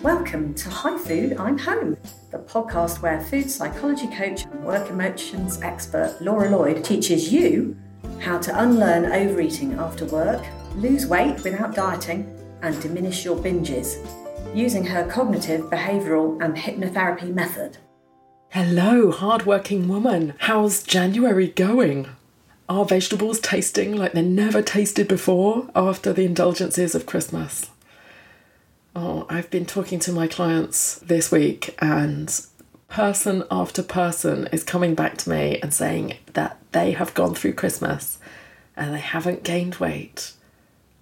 Welcome to Hi Food, I'm Home, the podcast where food psychology coach and work emotions expert Laura Lloyd teaches you how to unlearn overeating after work, lose weight without dieting, and diminish your binges using her cognitive, behavioural, and hypnotherapy method. Hello, hardworking woman. How's January going? Are vegetables tasting like they never tasted before after the indulgences of Christmas? Oh, I've been talking to my clients this week, and person after person is coming back to me and saying that they have gone through Christmas and they haven't gained weight.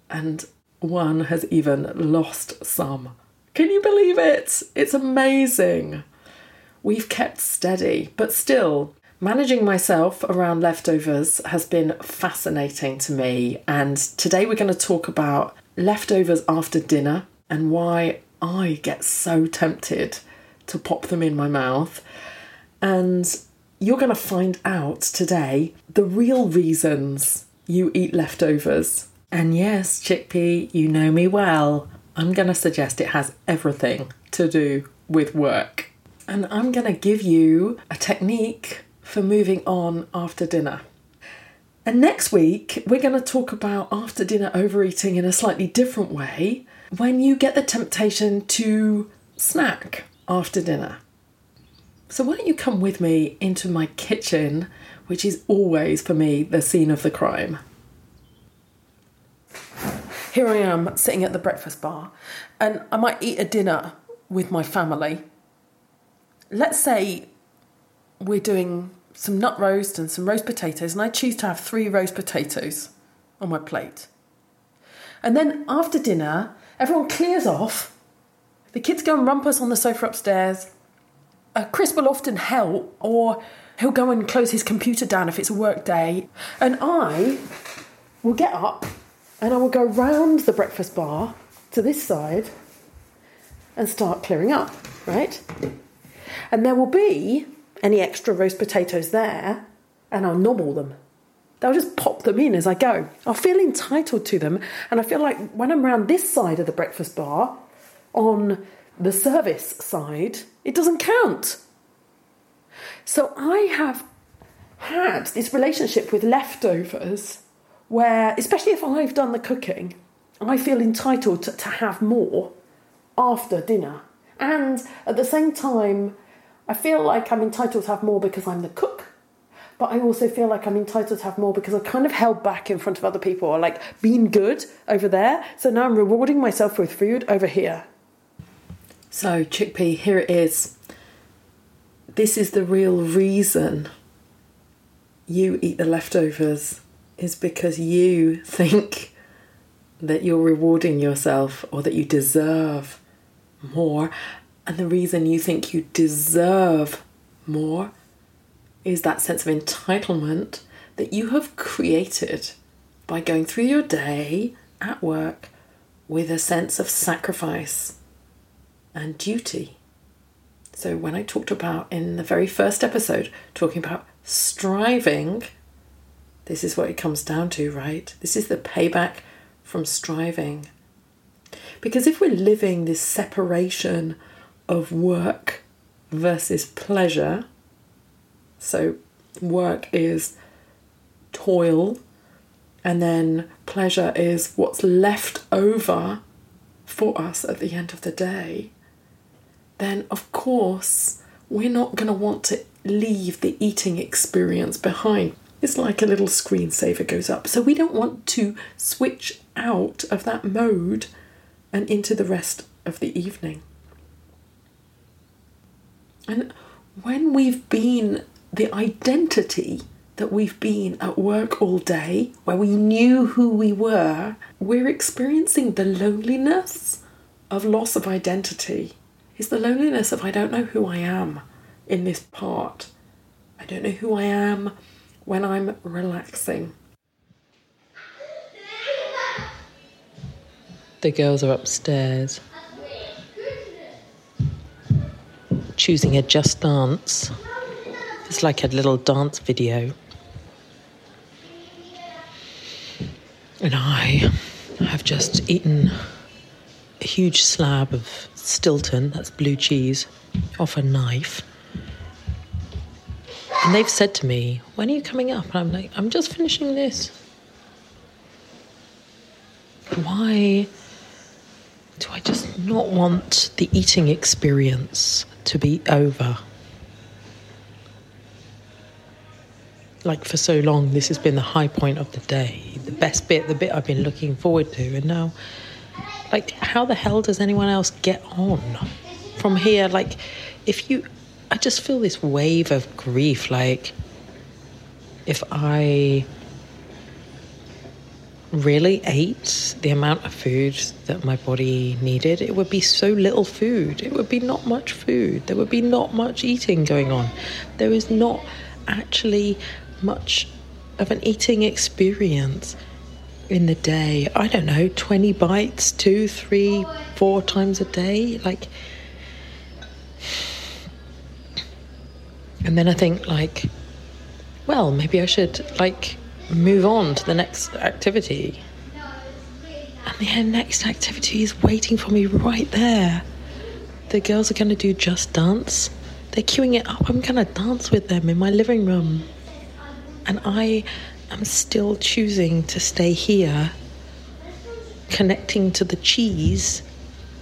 And one has even lost some. Can you believe it? It's amazing. We've kept steady, but still, managing myself around leftovers has been fascinating to me. And today we're going to talk about leftovers after dinner and why I get so tempted to pop them in my mouth. And you're going to find out today the real reasons you eat leftovers. And yes, chickpea, you know me well. I'm going to suggest it has everything to do with work. And I'm going to give you a technique for moving on after dinner. And next week, we're going to talk about after dinner overeating in a slightly different way when you get the temptation to snack after dinner. So, why don't you come with me into my kitchen, which is always for me the scene of the crime? Here I am sitting at the breakfast bar, and I might eat a dinner with my family. Let's say we're doing some nut roast and some roast potatoes, and I choose to have three roast potatoes on my plate. And then after dinner, everyone clears off. The kids go and rumpus on the sofa upstairs. Uh, Chris will often help, or he'll go and close his computer down if it's a work day. And I will get up and I will go round the breakfast bar to this side and start clearing up, right? And there will be any extra roast potatoes there, and I'll nobble them. I'll just pop them in as I go. I'll feel entitled to them, and I feel like when I'm around this side of the breakfast bar, on the service side, it doesn't count. So I have had this relationship with leftovers where, especially if I've done the cooking, I feel entitled to, to have more after dinner. And at the same time, I feel like I'm entitled to have more because I'm the cook. But I also feel like I'm entitled to have more because I've kind of held back in front of other people or like being good over there. So now I'm rewarding myself with food over here. So, chickpea, here it is. This is the real reason you eat the leftovers, is because you think that you're rewarding yourself or that you deserve more. And the reason you think you deserve more is that sense of entitlement that you have created by going through your day at work with a sense of sacrifice and duty. So, when I talked about in the very first episode, talking about striving, this is what it comes down to, right? This is the payback from striving. Because if we're living this separation of work versus pleasure, so work is toil, and then pleasure is what's left over for us at the end of the day, then of course we're not going to want to leave the eating experience behind. It's like a little screensaver goes up. So we don't want to switch out of that mode and into the rest of the evening. And when we've been the identity that we've been at work all day, where we knew who we were, we're experiencing the loneliness of loss of identity. It's the loneliness of I don't know who I am in this part. I don't know who I am when I'm relaxing. The girls are upstairs choosing a Just Dance. It's like a little dance video. And I have just eaten a huge slab of Stilton, that's blue cheese, off a knife. And they've said to me, When are you coming up? And I'm like, I'm just finishing this. Why do I just not want the eating experience to be over? Like for so long, this has been the high point of the day, the best bit, the bit I've been looking forward to. And now, like, how the hell does anyone else get on from here? Like, if you, I just feel this wave of grief. Like, if I really ate the amount of food that my body needed, it would be so little food. It would be not much food. There would be not much eating going on. There is not actually much of an eating experience in the day. I don't know, 20 bites, two, three, four times a day. Like, and then I think, like, well, maybe I should, like, move on to the next activity. And the next activity is waiting for me right there. The girls are going to do Just Dance. They're queuing it up. I'm going to dance with them in my living room. And I am still choosing to stay here, connecting to the cheese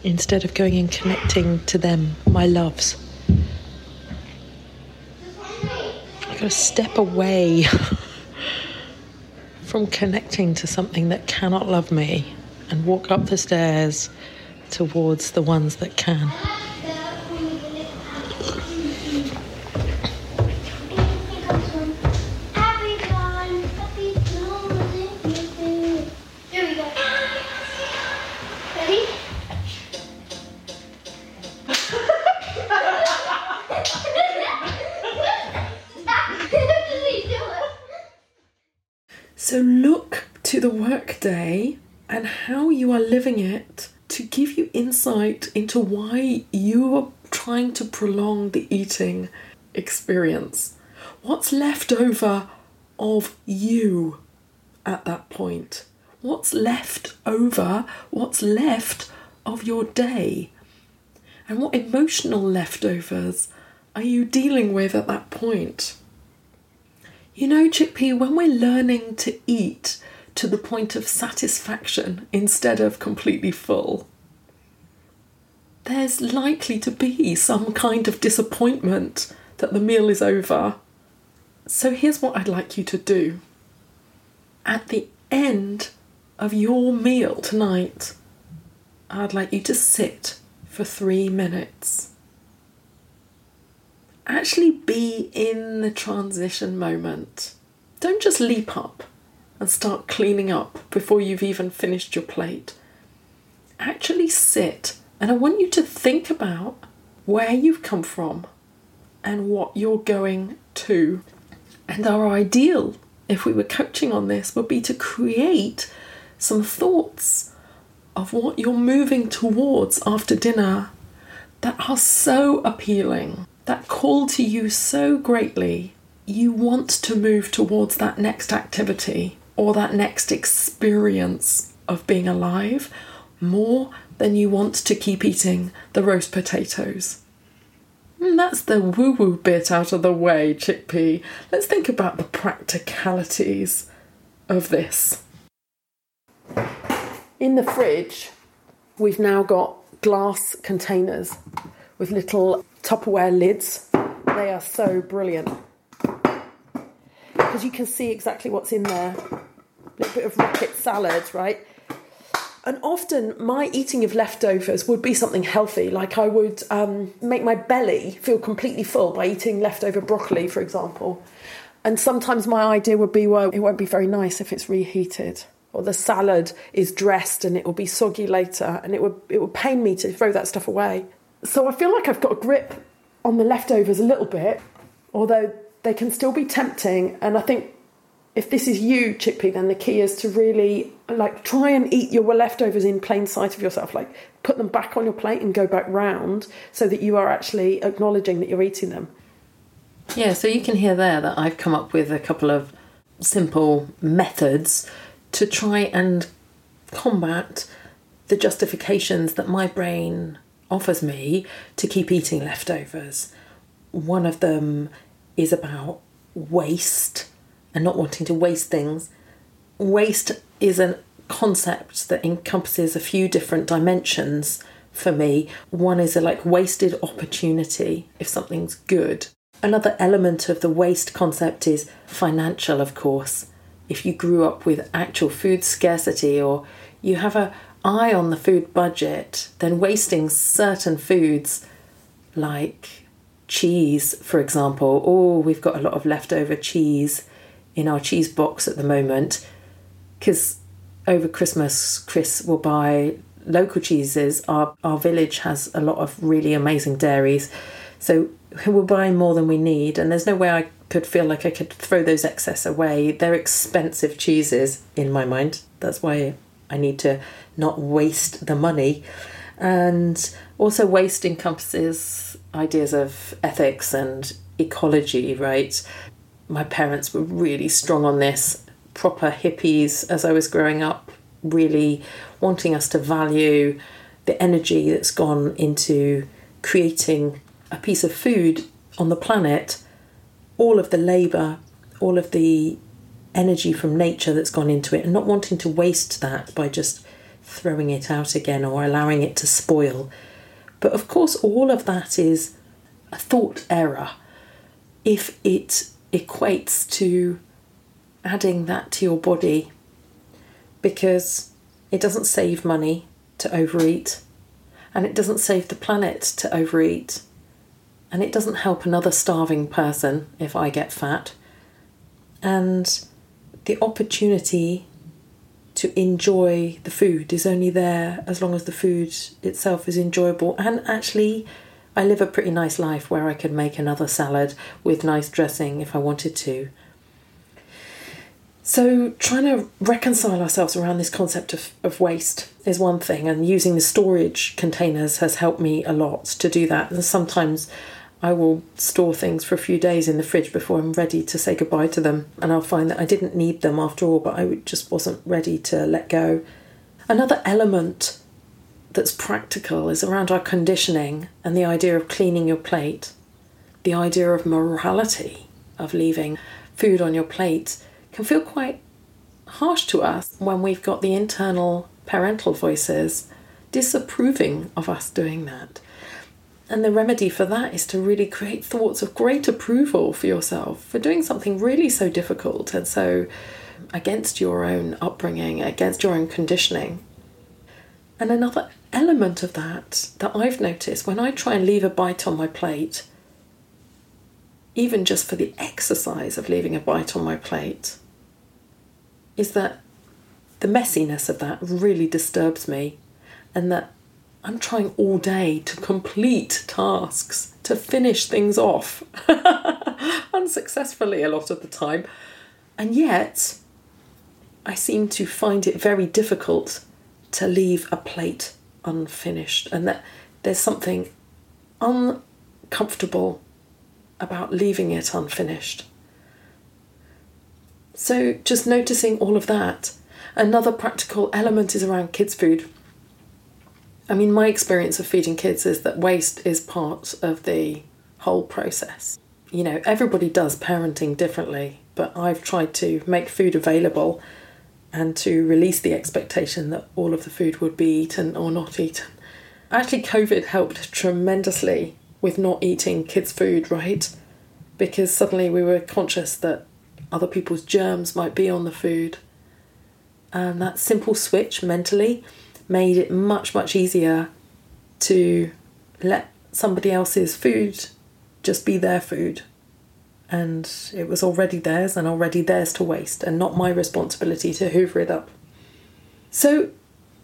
instead of going and connecting to them, my loves. I've gotta step away from connecting to something that cannot love me and walk up the stairs towards the ones that can. Insight into why you are trying to prolong the eating experience. What's left over of you at that point? What's left over? What's left of your day? And what emotional leftovers are you dealing with at that point? You know, Chickpea, when we're learning to eat to the point of satisfaction instead of completely full, there's likely to be some kind of disappointment that the meal is over. So here's what I'd like you to do. At the end of your meal tonight, I'd like you to sit for three minutes actually be in the transition moment. Don't just leap up and start cleaning up before you've even finished your plate. Actually sit, and I want you to think about where you've come from and what you're going to. And our ideal, if we were coaching on this, would be to create some thoughts of what you're moving towards after dinner that are so appealing that call to you so greatly, you want to move towards that next activity or that next experience of being alive more than you want to keep eating the roast potatoes. And that's the woo woo bit out of the way, chickpea. Let's think about the practicalities of this. In the fridge, we've now got glass containers with little Tupperware lids. They are so brilliant because you can see exactly what's in there. A little bit of rocket salad, right? And often my eating of leftovers would be something healthy, like I would um, make my belly feel completely full by eating leftover broccoli, for example. And sometimes my idea would be, well, it won't be very nice if it's reheated, or the salad is dressed and it will be soggy later, and it would it would pain me to throw that stuff away. So I feel like I've got a grip on the leftovers a little bit, although they can still be tempting. And I think if this is you, chickpea, then the key is to really like try and eat your leftovers in plain sight of yourself. Like put them back on your plate and go back round so that you are actually acknowledging that you're eating them. Yeah, so you can hear there that I've come up with a couple of simple methods to try and combat the justifications that my brain offers me to keep eating leftovers. One of them is about waste and not wanting to waste things. Waste is a concept that encompasses a few different dimensions for me. One is a like wasted opportunity if something's good. Another element of the waste concept is financial, of course. If you grew up with actual food scarcity or you have a eye on the food budget, then wasting certain foods like cheese, for example, oh, we've got a lot of leftover cheese in our cheese box at the moment because over Christmas, Chris will buy local cheeses. Our, our village has a lot of really amazing dairies. So we're buying more than we need, and there's no way I could feel like I could throw those excess away. They're expensive cheeses in my mind. That's why I need to not waste the money. And also, waste encompasses ideas of ethics and ecology, right? My parents were really strong on this, proper hippies as I was growing up, really wanting us to value the energy that's gone into creating a piece of food on the planet, all of the labour, all of the energy from nature that's gone into it, and not wanting to waste that by just throwing it out again or allowing it to spoil. But of course, all of that is a thought error. If it equates to adding that to your body because it doesn't save money to overeat and it doesn't save the planet to overeat and it doesn't help another starving person if I get fat. And the opportunity to enjoy the food is only there as long as the food itself is enjoyable. And actually, I live a pretty nice life where I could make another salad with nice dressing if I wanted to. So, trying to reconcile ourselves around this concept of, of waste is one thing, and using the storage containers has helped me a lot to do that. And sometimes I will store things for a few days in the fridge before I'm ready to say goodbye to them. And I'll find that I didn't need them after all, but I just wasn't ready to let go. Another element that's practical is around our conditioning and the idea of cleaning your plate, the idea of morality of leaving food on your plate can feel quite harsh to us when we've got the internal parental voices disapproving of us doing that. And the remedy for that is to really create thoughts of great approval for yourself for doing something really so difficult and so against your own upbringing, against your own conditioning. And another element of that that I've noticed when I try and leave a bite on my plate, even just for the exercise of leaving a bite on my plate, is that the messiness of that really disturbs me, and that I'm trying all day to complete tasks, to finish things off, unsuccessfully a lot of the time. And yet, I seem to find it very difficult to leave a plate unfinished, and that there's something uncomfortable about leaving it unfinished. So, just noticing all of that. Another practical element is around kids' food. I mean, my experience of feeding kids is that waste is part of the whole process. You know, everybody does parenting differently, but I've tried to make food available and to release the expectation that all of the food would be eaten or not eaten. Actually, COVID helped tremendously with not eating kids' food, right? Because suddenly we were conscious that other people's germs might be on the food. And that simple switch mentally made it much, much easier to let somebody else's food just be their food. And it was already theirs and already theirs to waste, and not my responsibility to hoover it up. So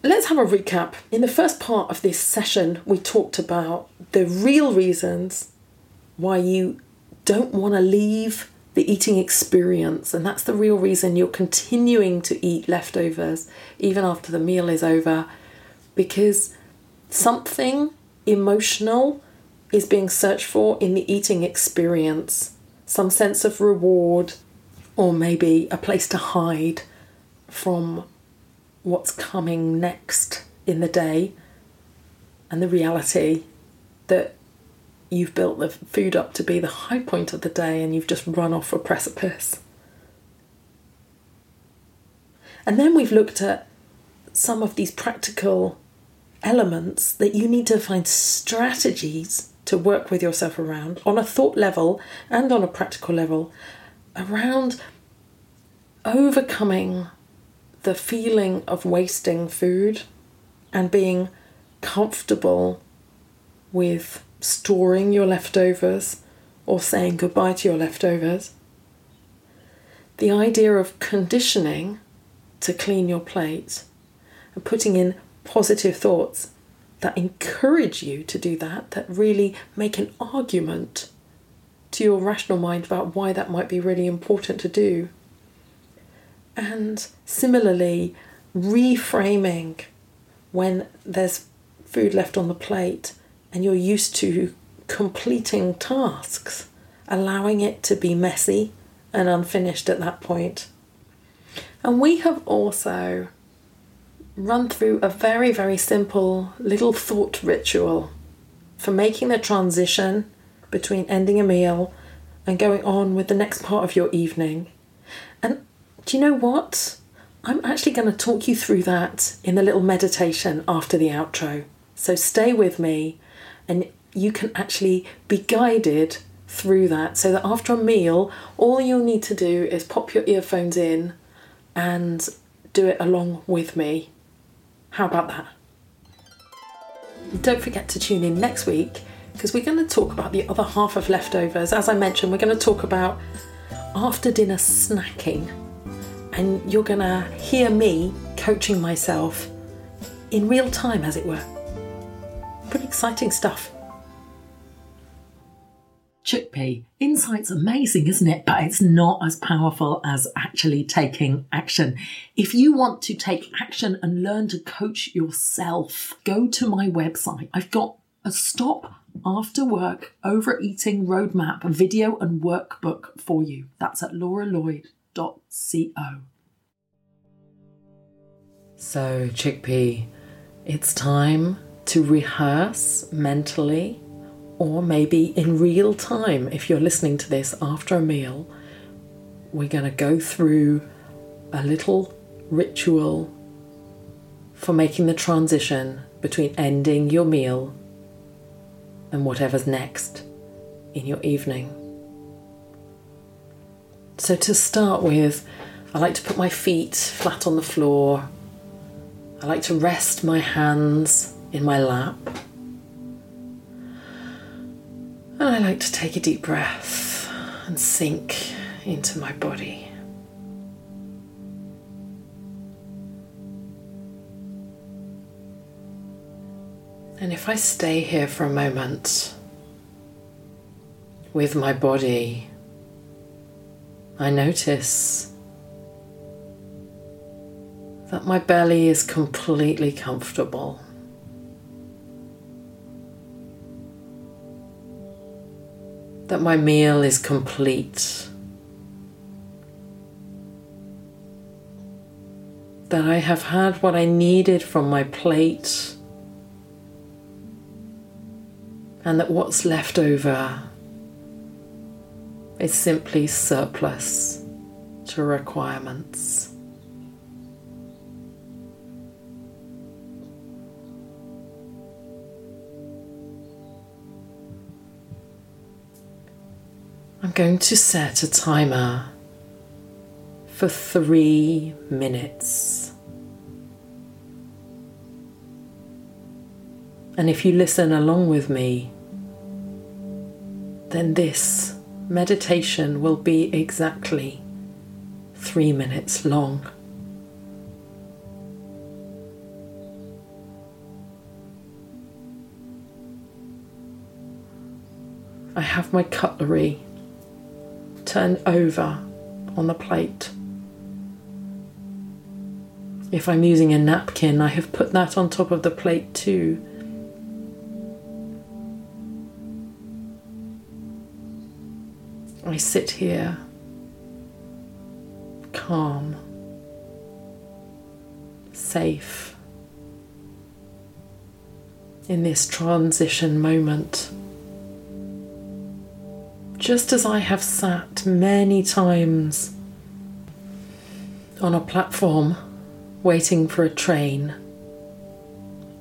let's have a recap. In the first part of this session, we talked about the real reasons why you don't want to leave the eating experience, and that's the real reason you're continuing to eat leftovers even after the meal is over because something emotional is being searched for in the eating experience some sense of reward, or maybe a place to hide from what's coming next in the day and the reality that you've built the food up to be the high point of the day and you've just run off a precipice. And then we've looked at some of these practical elements that you need to find strategies to work with yourself around on a thought level and on a practical level around overcoming the feeling of wasting food and being comfortable with storing your leftovers or saying goodbye to your leftovers. The idea of conditioning to clean your plate and putting in positive thoughts that encourage you to do that, that really make an argument to your rational mind about why that might be really important to do. And similarly, reframing when there's food left on the plate and you're used to completing tasks, allowing it to be messy and unfinished at that point. And we have also run through a very, very simple little thought ritual for making the transition between ending a meal and going on with the next part of your evening. And do you know what? I'm actually going to talk you through that in the little meditation after the outro. So stay with me and you can actually be guided through that so that after a meal, all you'll need to do is pop your earphones in and do it along with me. How about that? Don't forget to tune in next week because we're going to talk about the other half of leftovers. As I mentioned, we're going to talk about after dinner snacking, and you're going to hear me coaching myself in real time, as it were. Pretty exciting stuff. Chickpea. Insight's amazing, isn't it? But it's not as powerful as actually taking action. If you want to take action and learn to coach yourself, go to my website. I've got a stop after work overeating roadmap video and workbook for you. That's at lauralloyd.co. So, Chickpea, it's time to rehearse mentally or maybe in real time if you're listening to this after a meal. We're going to go through a little ritual for making the transition between ending your meal and whatever's next in your evening. So, to start with, I like to put my feet flat on the floor. I like to rest my hands in my lap. And I like to take a deep breath and sink into my body. And if I stay here for a moment with my body, I notice that my belly is completely comfortable. That my meal is complete. That I have had what I needed from my plate and that what's left over is simply surplus to requirements. I'm going to set a timer for three minutes. And if you listen along with me, then this meditation will be exactly three minutes long. I have my cutlery turned over on the plate. If I'm using a napkin, I have put that on top of the plate too I sit here calm, safe, in this transition moment. Just as I have sat many times on a platform waiting for a train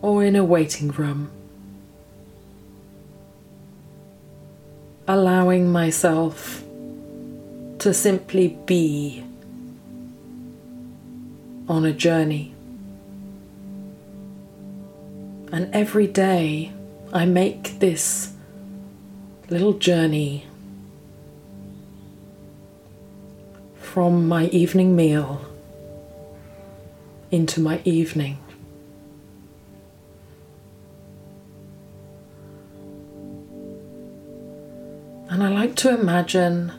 or in a waiting room, allowing myself to simply be on a journey. And every day I make this little journey from my evening meal into my evening. And I like to imagine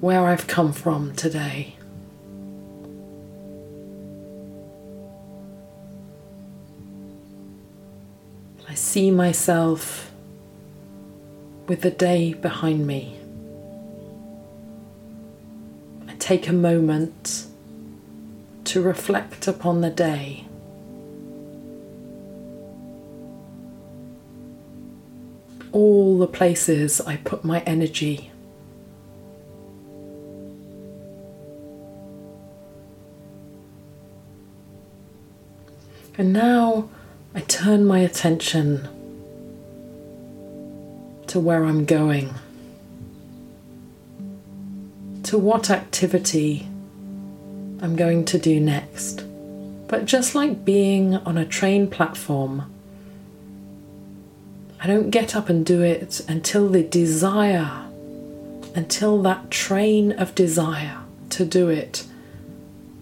where I've come from today. I see myself with the day behind me. Take a moment to reflect upon the day. All the places I put my energy And now I turn my attention to where I'm going, to what activity I'm going to do next. But just like being on a train platform, I don't get up and do it until the desire, until that train of desire to do it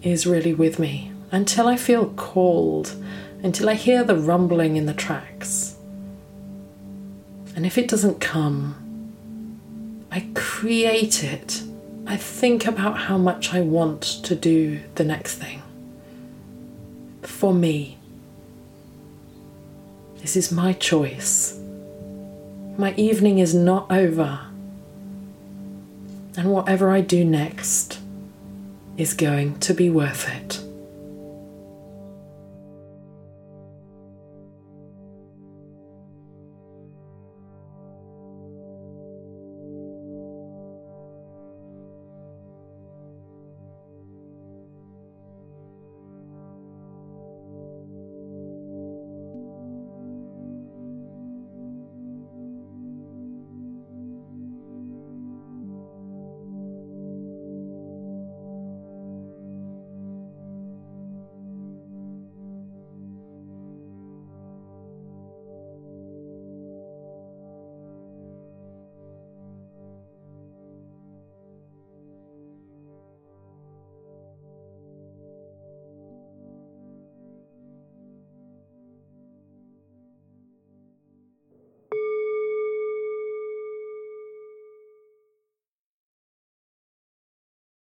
is really with me until I feel called, until I hear the rumbling in the tracks. And if it doesn't come, I create it. I think about how much I want to do the next thing. For me, this is my choice. My evening is not over. And whatever I do next is going to be worth it.